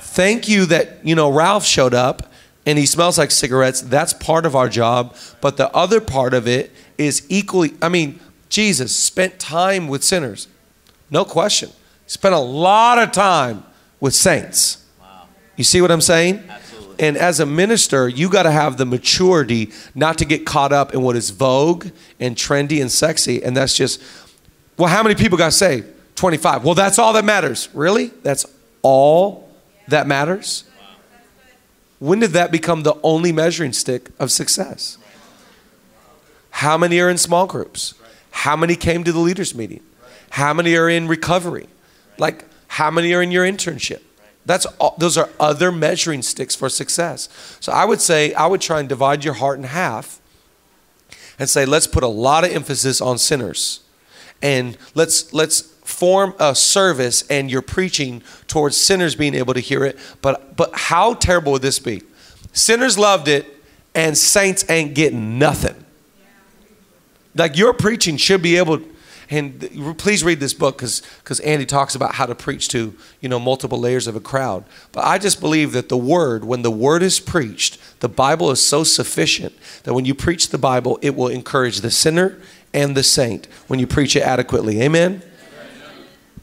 Thank you that, you know, Ralph showed up and he smells like cigarettes. That's part of our job. But the other part of it is equally, I mean, Jesus spent time with sinners. No question. Spent a lot of time with saints. You see what I'm saying? Absolutely. And as a minister, you got to have the maturity not to get caught up in what is vogue and trendy and sexy. And that's just, well, how many people got saved? 25. Well, that's all that matters. Really? That's all that matters? When did that become the only measuring stick of success? How many are in small groups? How many came to the leaders' meeting? How many are in recovery? Like, how many are in your internship? That's all, those are other measuring sticks for success. So I would say I would try and divide your heart in half and say let's put a lot of emphasis on sinners. And let's let's form a service and you're preaching towards sinners being able to hear it. But but how terrible would this be? Sinners loved it and saints ain't getting nothing. Like your preaching should be able and please read this book because because Andy talks about how to preach to you know multiple layers of a crowd. But I just believe that the word, when the word is preached, the Bible is so sufficient that when you preach the Bible, it will encourage the sinner and the saint when you preach it adequately. Amen.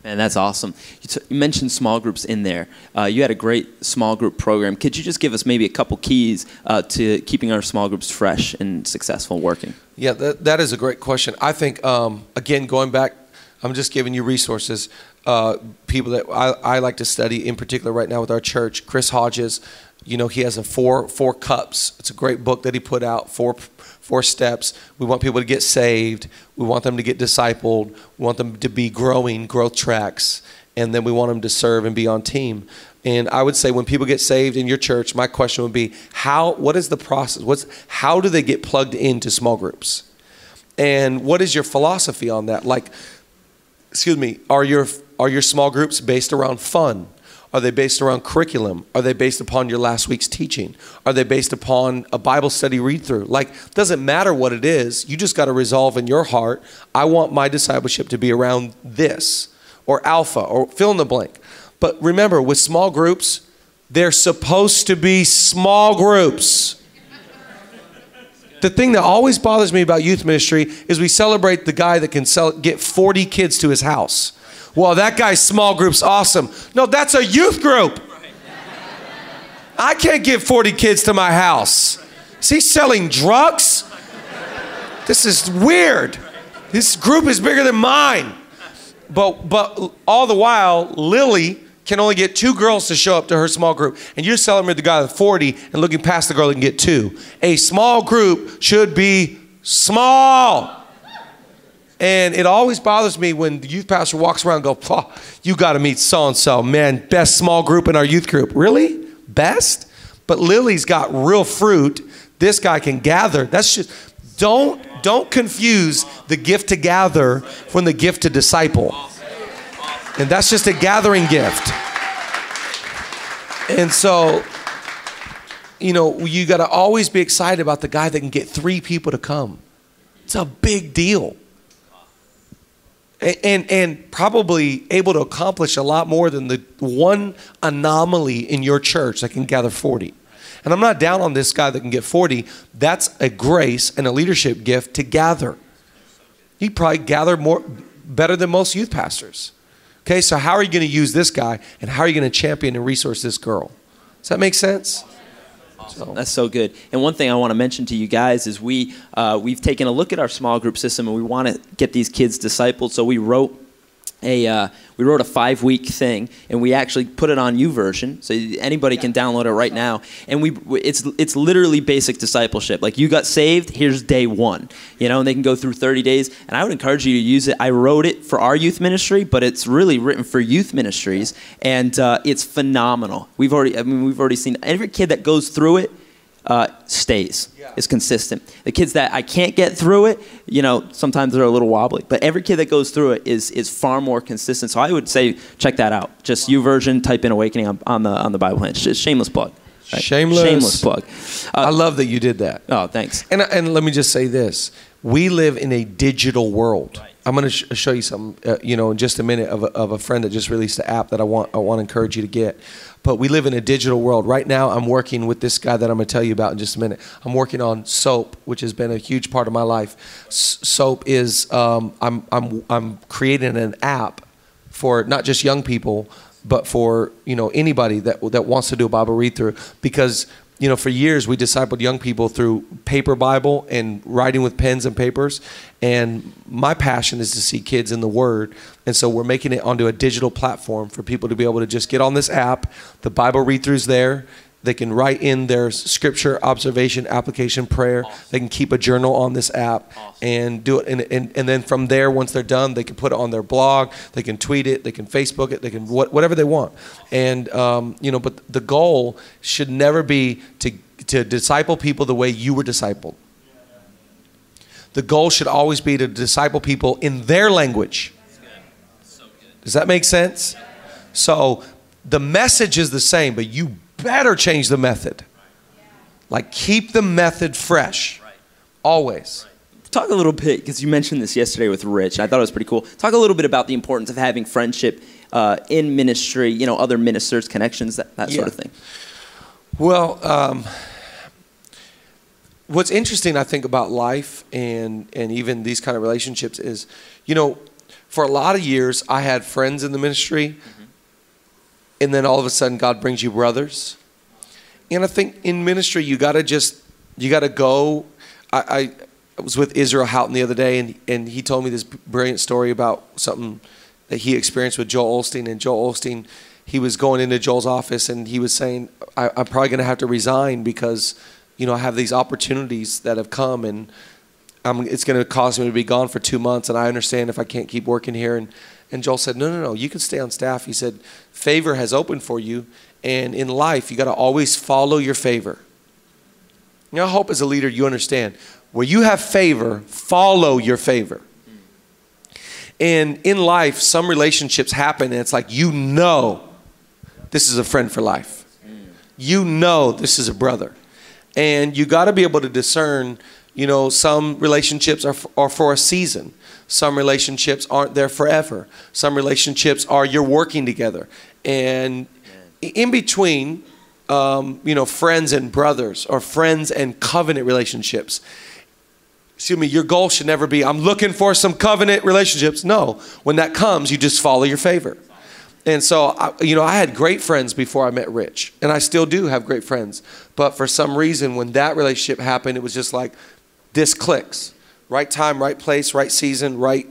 Man, that's awesome. You, t- you, mentioned small groups in there. Uh, you had a great small group program. Could you just give us maybe a couple keys uh, to keeping our small groups fresh and successful working? Yeah, that, that is a great question. I think, um, again, going back, I'm just giving you resources. Uh, people that I, I like to study, in particular, right now with our church, Chris Hodges. You know, he has a four four cups. It's a great book that he put out. Four four steps. We want people to get saved. We want them to get discipled. We want them to be growing, growth tracks, and then we want them to serve and be on team. And I would say when people get saved in your church, my question would be, how what is the process? What's how do they get plugged into small groups? And what is your philosophy on that? Like excuse me, are your are your small groups based around fun? Are they based around curriculum? Are they based upon your last week's teaching? Are they based upon a Bible study read through? Like, doesn't matter what it is. You just got to resolve in your heart, I want my discipleship to be around this or alpha or fill in the blank. But remember, with small groups, they're supposed to be small groups. The thing that always bothers me about youth ministry is we celebrate the guy that can sell, get 40 kids to his house. Well, that guy's small group's awesome. No, that's a youth group. I can't get 40 kids to my house. Is he selling drugs? This is weird. This group is bigger than mine. But but all the while, Lily can only get two girls to show up to her small group. And you're celebrating the guy with 40 and looking past the girl that can get two. A small group should be small. And it always bothers me when the youth pastor walks around and go, you got to meet so and so, man, best small group in our youth group. Really? Best? But Lily's got real fruit. This guy can gather. That's just don't don't confuse the gift to gather from the gift to disciple. And that's just a gathering gift. And so, you know, you got to always be excited about the guy that can get three people to come. It's a big deal. And, and, probably able to accomplish a lot more than the one anomaly in your church that can gather 40. And I'm not down on this guy that can get 40. That's a grace and a leadership gift to gather. He probably gathered more better than most youth pastors. Okay, so how are you going to use this guy and how are you going to champion and resource this girl? Does that make sense? So. That's so good. And one thing I want to mention to you guys is we uh, we've taken a look at our small group system and we want to get these kids discipled. So we wrote a uh, we wrote a five week thing and we actually put it on YouVersion so anybody can download it right now. And we it's it's literally basic discipleship. Like you got saved here's day one you know and they can go through 30 days. And i would encourage you to use it. I wrote it for our youth ministry but it's really written for youth ministries and uh, it's phenomenal. We've already i mean we've already seen every kid that goes through it uh, stays. Yeah. Is consistent. The kids that I can't get through it, you know, sometimes they're a little wobbly. But every kid that goes through it is is far more consistent. So I would say check that out. Just YouVersion, type in awakening on, on the on the Bible It's Just shameless plug. Right? Shameless. Shameless plug. Uh, I love that you did that. Oh, thanks. And and let me just say this: we live in a digital world. Right. I'm going to sh- show you something, uh, you know, in just a minute of a, of a friend that just released an app that I want I want to encourage you to get. But we live in a digital world. Right now, I'm working with this guy that I'm going to tell you about in just a minute. I'm working on soap, which has been a huge part of my life. S- soap is um, I'm I'm I'm creating an app for not just young people, but for you know anybody that that wants to do a Bible read through because you know, for years we discipled young people through paper Bible and writing with pens and papers. And my passion is to see kids in the Word. And so we're making it onto a digital platform for people to be able to just get on this app. The Bible read throughs there. They can write in their scripture, observation, application, prayer. Awesome. They can keep a journal on this app awesome. and do it. And, and, and then from there, once they're done, they can put it on their blog. They can tweet it. They can Facebook it. They can whatever they want. And, um, you know, but the goal should never be to, to disciple people the way you were discipled. The goal should always be to disciple people in their language. Does that make sense? So the message is the same, but you better change the method. Like, keep the method fresh. Always. Talk a little bit, because you mentioned this yesterday with Rich. I thought it was pretty cool. Talk a little bit about the importance of having friendship uh, in ministry, you know, other ministers, connections, that, that yeah. sort of thing. Well, um, what's interesting, I think, about life and, and even these kind of relationships is, you know, for a lot of years, I had friends in the ministry. And then all of a sudden God brings you brothers. And I think in ministry you gotta just you gotta go. I, I was with Israel Houghton the other day, and and he told me this brilliant story about something that he experienced with Joel Osteen. And Joel Osteen, he was going into Joel's office, and he was saying, I, "I'm probably gonna have to resign because, you know, I have these opportunities that have come, and I'm, it's gonna cause me to be gone for two months, and I understand if I can't keep working here." And and Joel said, No, no, no, you can stay on staff. He said, Favor has opened for you. And in life, you got to always follow your favor. You know, I hope as a leader you understand where you have favor, follow your favor. And in life, some relationships happen, and it's like you know this is a friend for life. You know this is a brother. And you got to be able to discern, you know, some relationships are, are for a season. Some relationships aren't there forever. Some relationships are you're working together. And in between, um, you know, friends and brothers or friends and covenant relationships, excuse me, your goal should never be, I'm looking for some covenant relationships. No, when that comes, you just follow your favor. And so, I, you know, I had great friends before I met Rich, and I still do have great friends. But for some reason, when that relationship happened, it was just like, this clicks right time, right place, right season, right.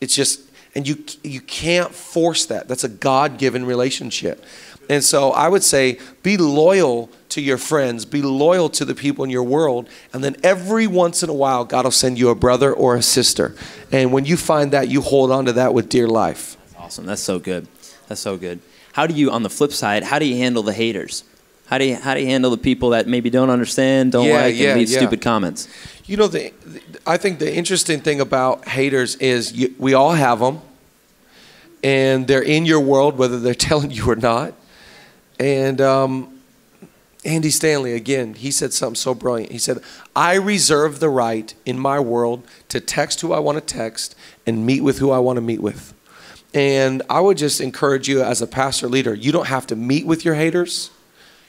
It's just, and you you can't force that. That's a God given relationship. And so I would say be loyal to your friends, be loyal to the people in your world, and then every once in a while, God will send you a brother or a sister. And when you find that, you hold on to that with dear life. That's Awesome. That's so good. That's so good. How do you, on the flip side, how do you handle the haters? How do you how do you handle the people that maybe don't understand, don't Yeah, like, yeah, and leave yeah. stupid comments? You know, the, I think the interesting thing about haters is you, we all have them, and they're in your world, whether they're telling you or not. And um, Andy Stanley, again, he said something so brilliant. He said, I reserve the right in my world to text who I want to text and meet with who I want to meet with. And I would just encourage you as a pastor leader, you don't have to meet with your haters.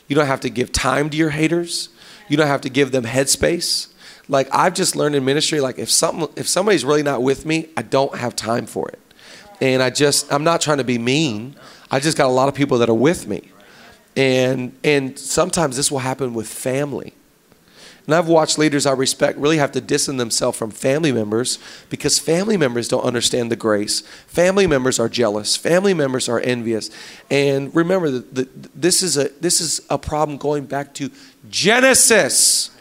You don't have to give time to your haters. You don't have to give them headspace. Like I've just learned in ministry, like if something if somebody's really not with me, I don't have time for it. And I just I'm not trying to be mean. I just got a lot of people that are with me. And and sometimes this will happen with family. And I've watched leaders I respect really have to distance themselves from family members because family members don't understand the grace. Family members are jealous. Family members are envious. And remember that this is a this is a problem going back to Genesis.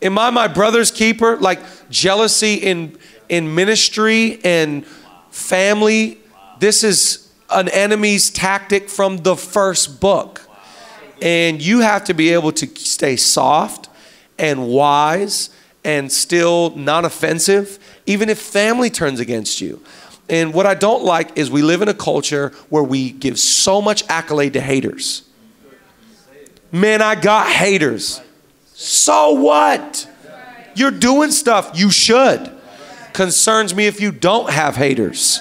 Am I my brother's keeper? Like jealousy in in ministry and family. This is an enemy's tactic from the first book. And you have to be able to stay soft and wise and still non offensive, even if family turns against you. And what I don't like is we live in a culture where we give so much accolade to haters. Man, I got haters. So what? You're doing stuff you should. Concerns me if you don't have haters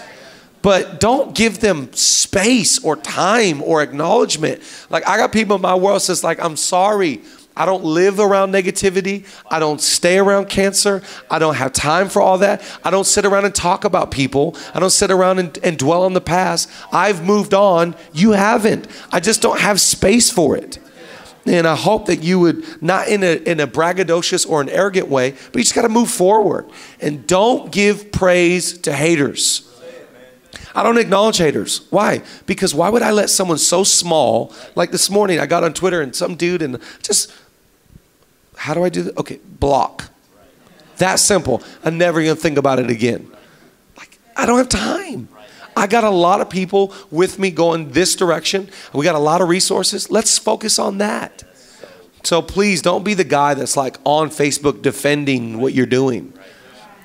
but don't give them space or time or acknowledgement. Like I got people in my world says like I'm sorry. I don't live around negativity. I don't stay around cancer. I don't have time for all that. I don't sit around and talk about people. I don't sit around and, and dwell on the past. I've moved on. You haven't. I just don't have space for it. And I hope that you would, not in a, in a braggadocious or an arrogant way, but you just got to move forward. And don't give praise to haters. I don't acknowledge haters. Why? Because why would I let someone so small, like this morning, I got on Twitter and some dude and just, how do I do that? Okay, block. That simple. I'm never gonna think about it again. Like, I don't have time. I got a lot of people with me going this direction. We got a lot of resources. Let's focus on that. So please don't be the guy that's like on Facebook defending what you're doing.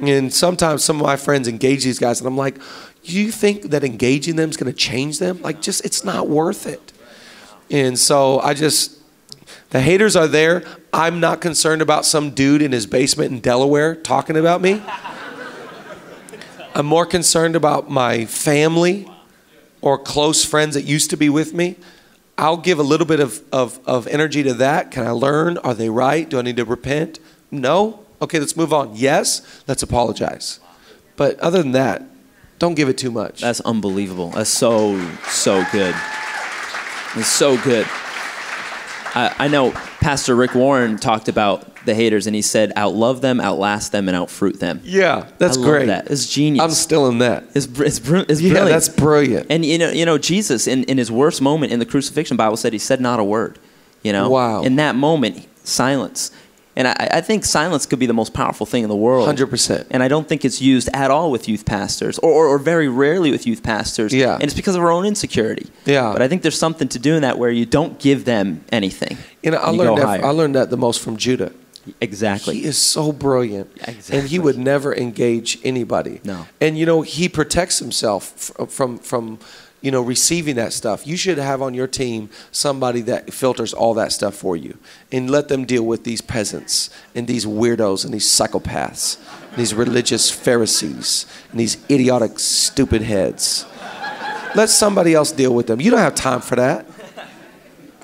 And sometimes some of my friends engage these guys, and I'm like, you think that engaging them is going to change them? Like, just it's not worth it. And so I just, the haters are there. I'm not concerned about some dude in his basement in Delaware talking about me. I'm more concerned about my family or close friends that used to be with me. I'll give a little bit of, of, of energy to that. Can I learn? Are they right? Do I need to repent? No? Okay, let's move on. Yes, let's apologize. But other than that, don't give it too much. That's unbelievable. That's so so good. It's so good. I, I know Pastor Rick Warren talked about the haters, and he said, "Outlove them, outlast them, and outfruit them." yeah, that's I love great. That it's genius. I'm still in that. It's it's, it's Yeah, brilliant. that's brilliant. And you know, you know, Jesus in, in his worst moment in the crucifixion, Bible said he said not a word. You know, Wow. In that moment, silence. And I, I think silence could be the most powerful thing in the world. 100%. And I don't think it's used at all with youth pastors, or, or, or very rarely with youth pastors. Yeah. And it's because of our own insecurity. Yeah. But I think there's something to doing that where you don't give them anything. You know, I You learned that. higher. I learned that the most from Judah. Exactly. He is so brilliant, Yeah, and he would never engage anybody. No. and you know he protects himself f- from from you know receiving that stuff. You should have on your team somebody that filters all that stuff for you, and let them deal with these peasants and these weirdos and these psychopaths, and these religious Pharisees and these idiotic stupid heads. Let somebody else deal with them. You don't have time for that.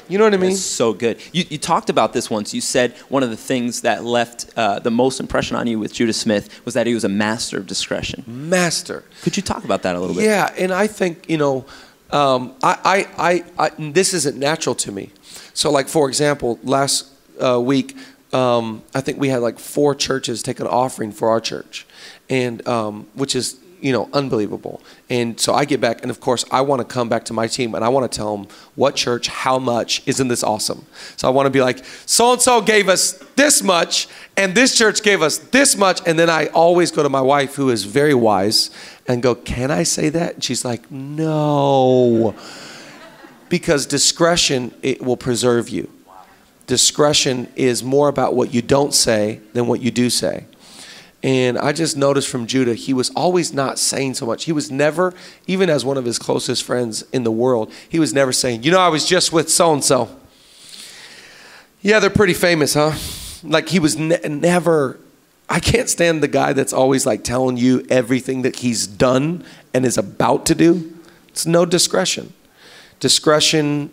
You know what I mean? It's so good. You, you talked about this once. You said one of the things that left uh, the most impression on you with Judah Smith was that he was a master of discretion. Master. Could you talk about that a little bit? Yeah, and I think you know, um, I, I, I, I, this isn't natural to me. So, like for example, last uh, week, um, I think we had like four churches take an offering for our church, and um, which is you know, unbelievable. And so I get back, and of course, I want to come back to my team and I want to tell them what church, how much, isn't this awesome? So I want to be like, so and so gave us this much, and this church gave us this much. And then I always go to my wife, who is very wise, and go, Can I say that? And she's like, No. Because discretion, it will preserve you. Discretion is more about what you don't say than what you do say. And I just noticed from Judah, he was always not saying so much. He was never, even as one of his closest friends in the world, he was never saying, You know, I was just with so and so. Yeah, they're pretty famous, huh? Like he was ne- never, I can't stand the guy that's always like telling you everything that he's done and is about to do. It's no discretion. Discretion,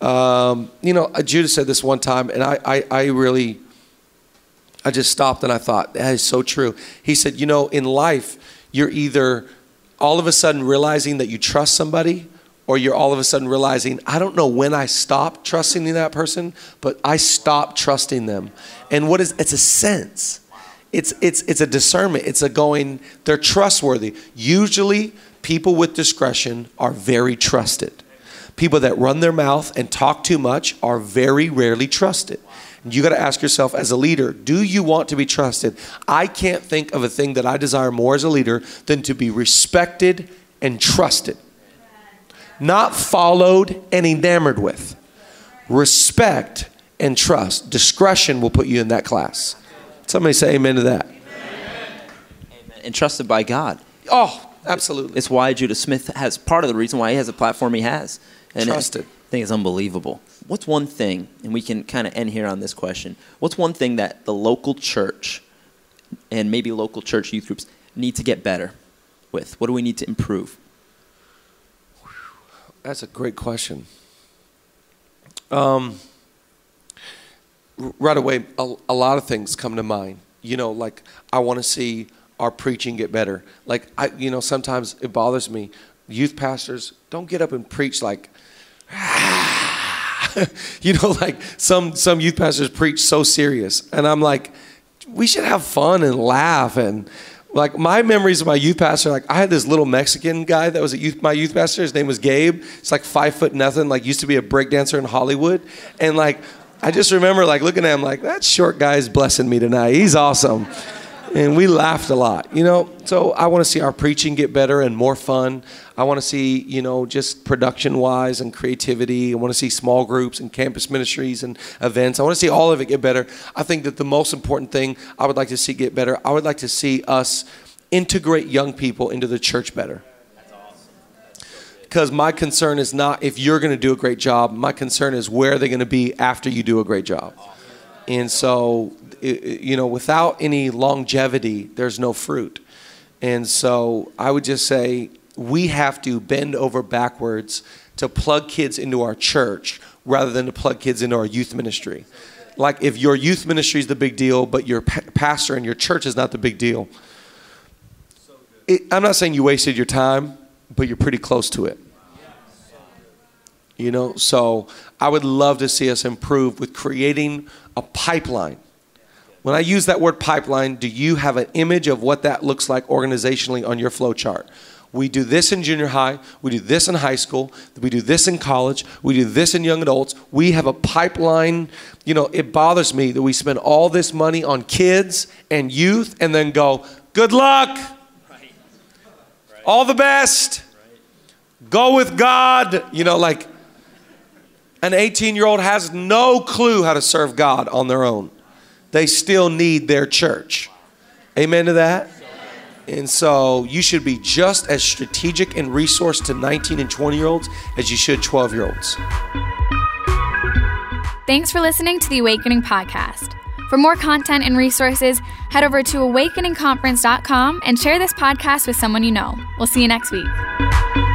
um, you know, Judah said this one time, and I, I, I really I just stopped and I thought, that is so true. He said, You know, in life, you're either all of a sudden realizing that you trust somebody, or you're all of a sudden realizing, I don't know when I stopped trusting that person, but I stopped trusting them. And what is it's a sense. It's it's it's a discernment. It's a going, they're trustworthy. Usually people with discretion are very trusted. People that run their mouth and talk too much are very rarely trusted. You got to ask yourself as a leader, do you want to be trusted? I can't think of a thing that I desire more as a leader than to be respected and trusted. Not followed and enamored with. Respect and trust. Discretion will put you in that class. Somebody say amen to that. Amen. And trusted by God. Oh, absolutely. It's why Judah Smith has part of the reason why he has the platform he has. And Trusted. I think it's unbelievable. What's one thing, and we can kind of end here on this question. What's one thing that the local church and maybe local church youth groups need to get better with? What do we need to improve? That's a great question. Um, right away, a, a lot of things come to mind. You know, like I want to see our preaching get better. Like I, you know, sometimes it bothers me. Youth pastors don't get up and preach like, you know, like some some youth pastors preach so serious, and I'm like, we should have fun and laugh and like my memories of my youth pastor like i had this little mexican guy that was a youth my youth pastor his name was gabe. It's like five foot nothing like used to be a breakdancer in hollywood and like i just remember like looking at him like that short guy is blessing me tonight. He's awesome and we laughed a lot you know? So i want to see our preaching get better and more fun. I want to see you know just production wise and creativity. I want to see small groups and campus ministries and events. I want to see all of it get better. I think that the most important thing i would like to see get better i would like to see us integrate young people into the church better. Because my concern is not if you're going to do a great job. My concern is where they're going to be after you do a great job and so you know without any longevity there's no fruit. And so i would just say we have to bend over backwards to plug kids into our church rather than to plug kids into our youth ministry. Like if your youth ministry is the big deal but your pa- pastor and your church is not the big deal it, i'm not saying you wasted your time but you're pretty close to it you know, so I would love to see us improve with creating a pipeline. When I use that word pipeline, do you have an image of what that looks like organizationally on your flow chart? We do this in junior high, we do this in high school, we do this in college, we do this in young adults. We have a pipeline. You know, it bothers me that we spend all this money on kids and youth and then go, good luck, all the best, go with God. You know, like, an 18 year old has no clue how to serve God on their own. They still need their church. Amen to that? And so you should be just as strategic and resourced to 19 and 20 year olds as you should 12 year olds. Thanks for listening to the Awakening Podcast. For more content and resources, head over to awakeningconference.com and share this podcast with someone you know. We'll see you next week.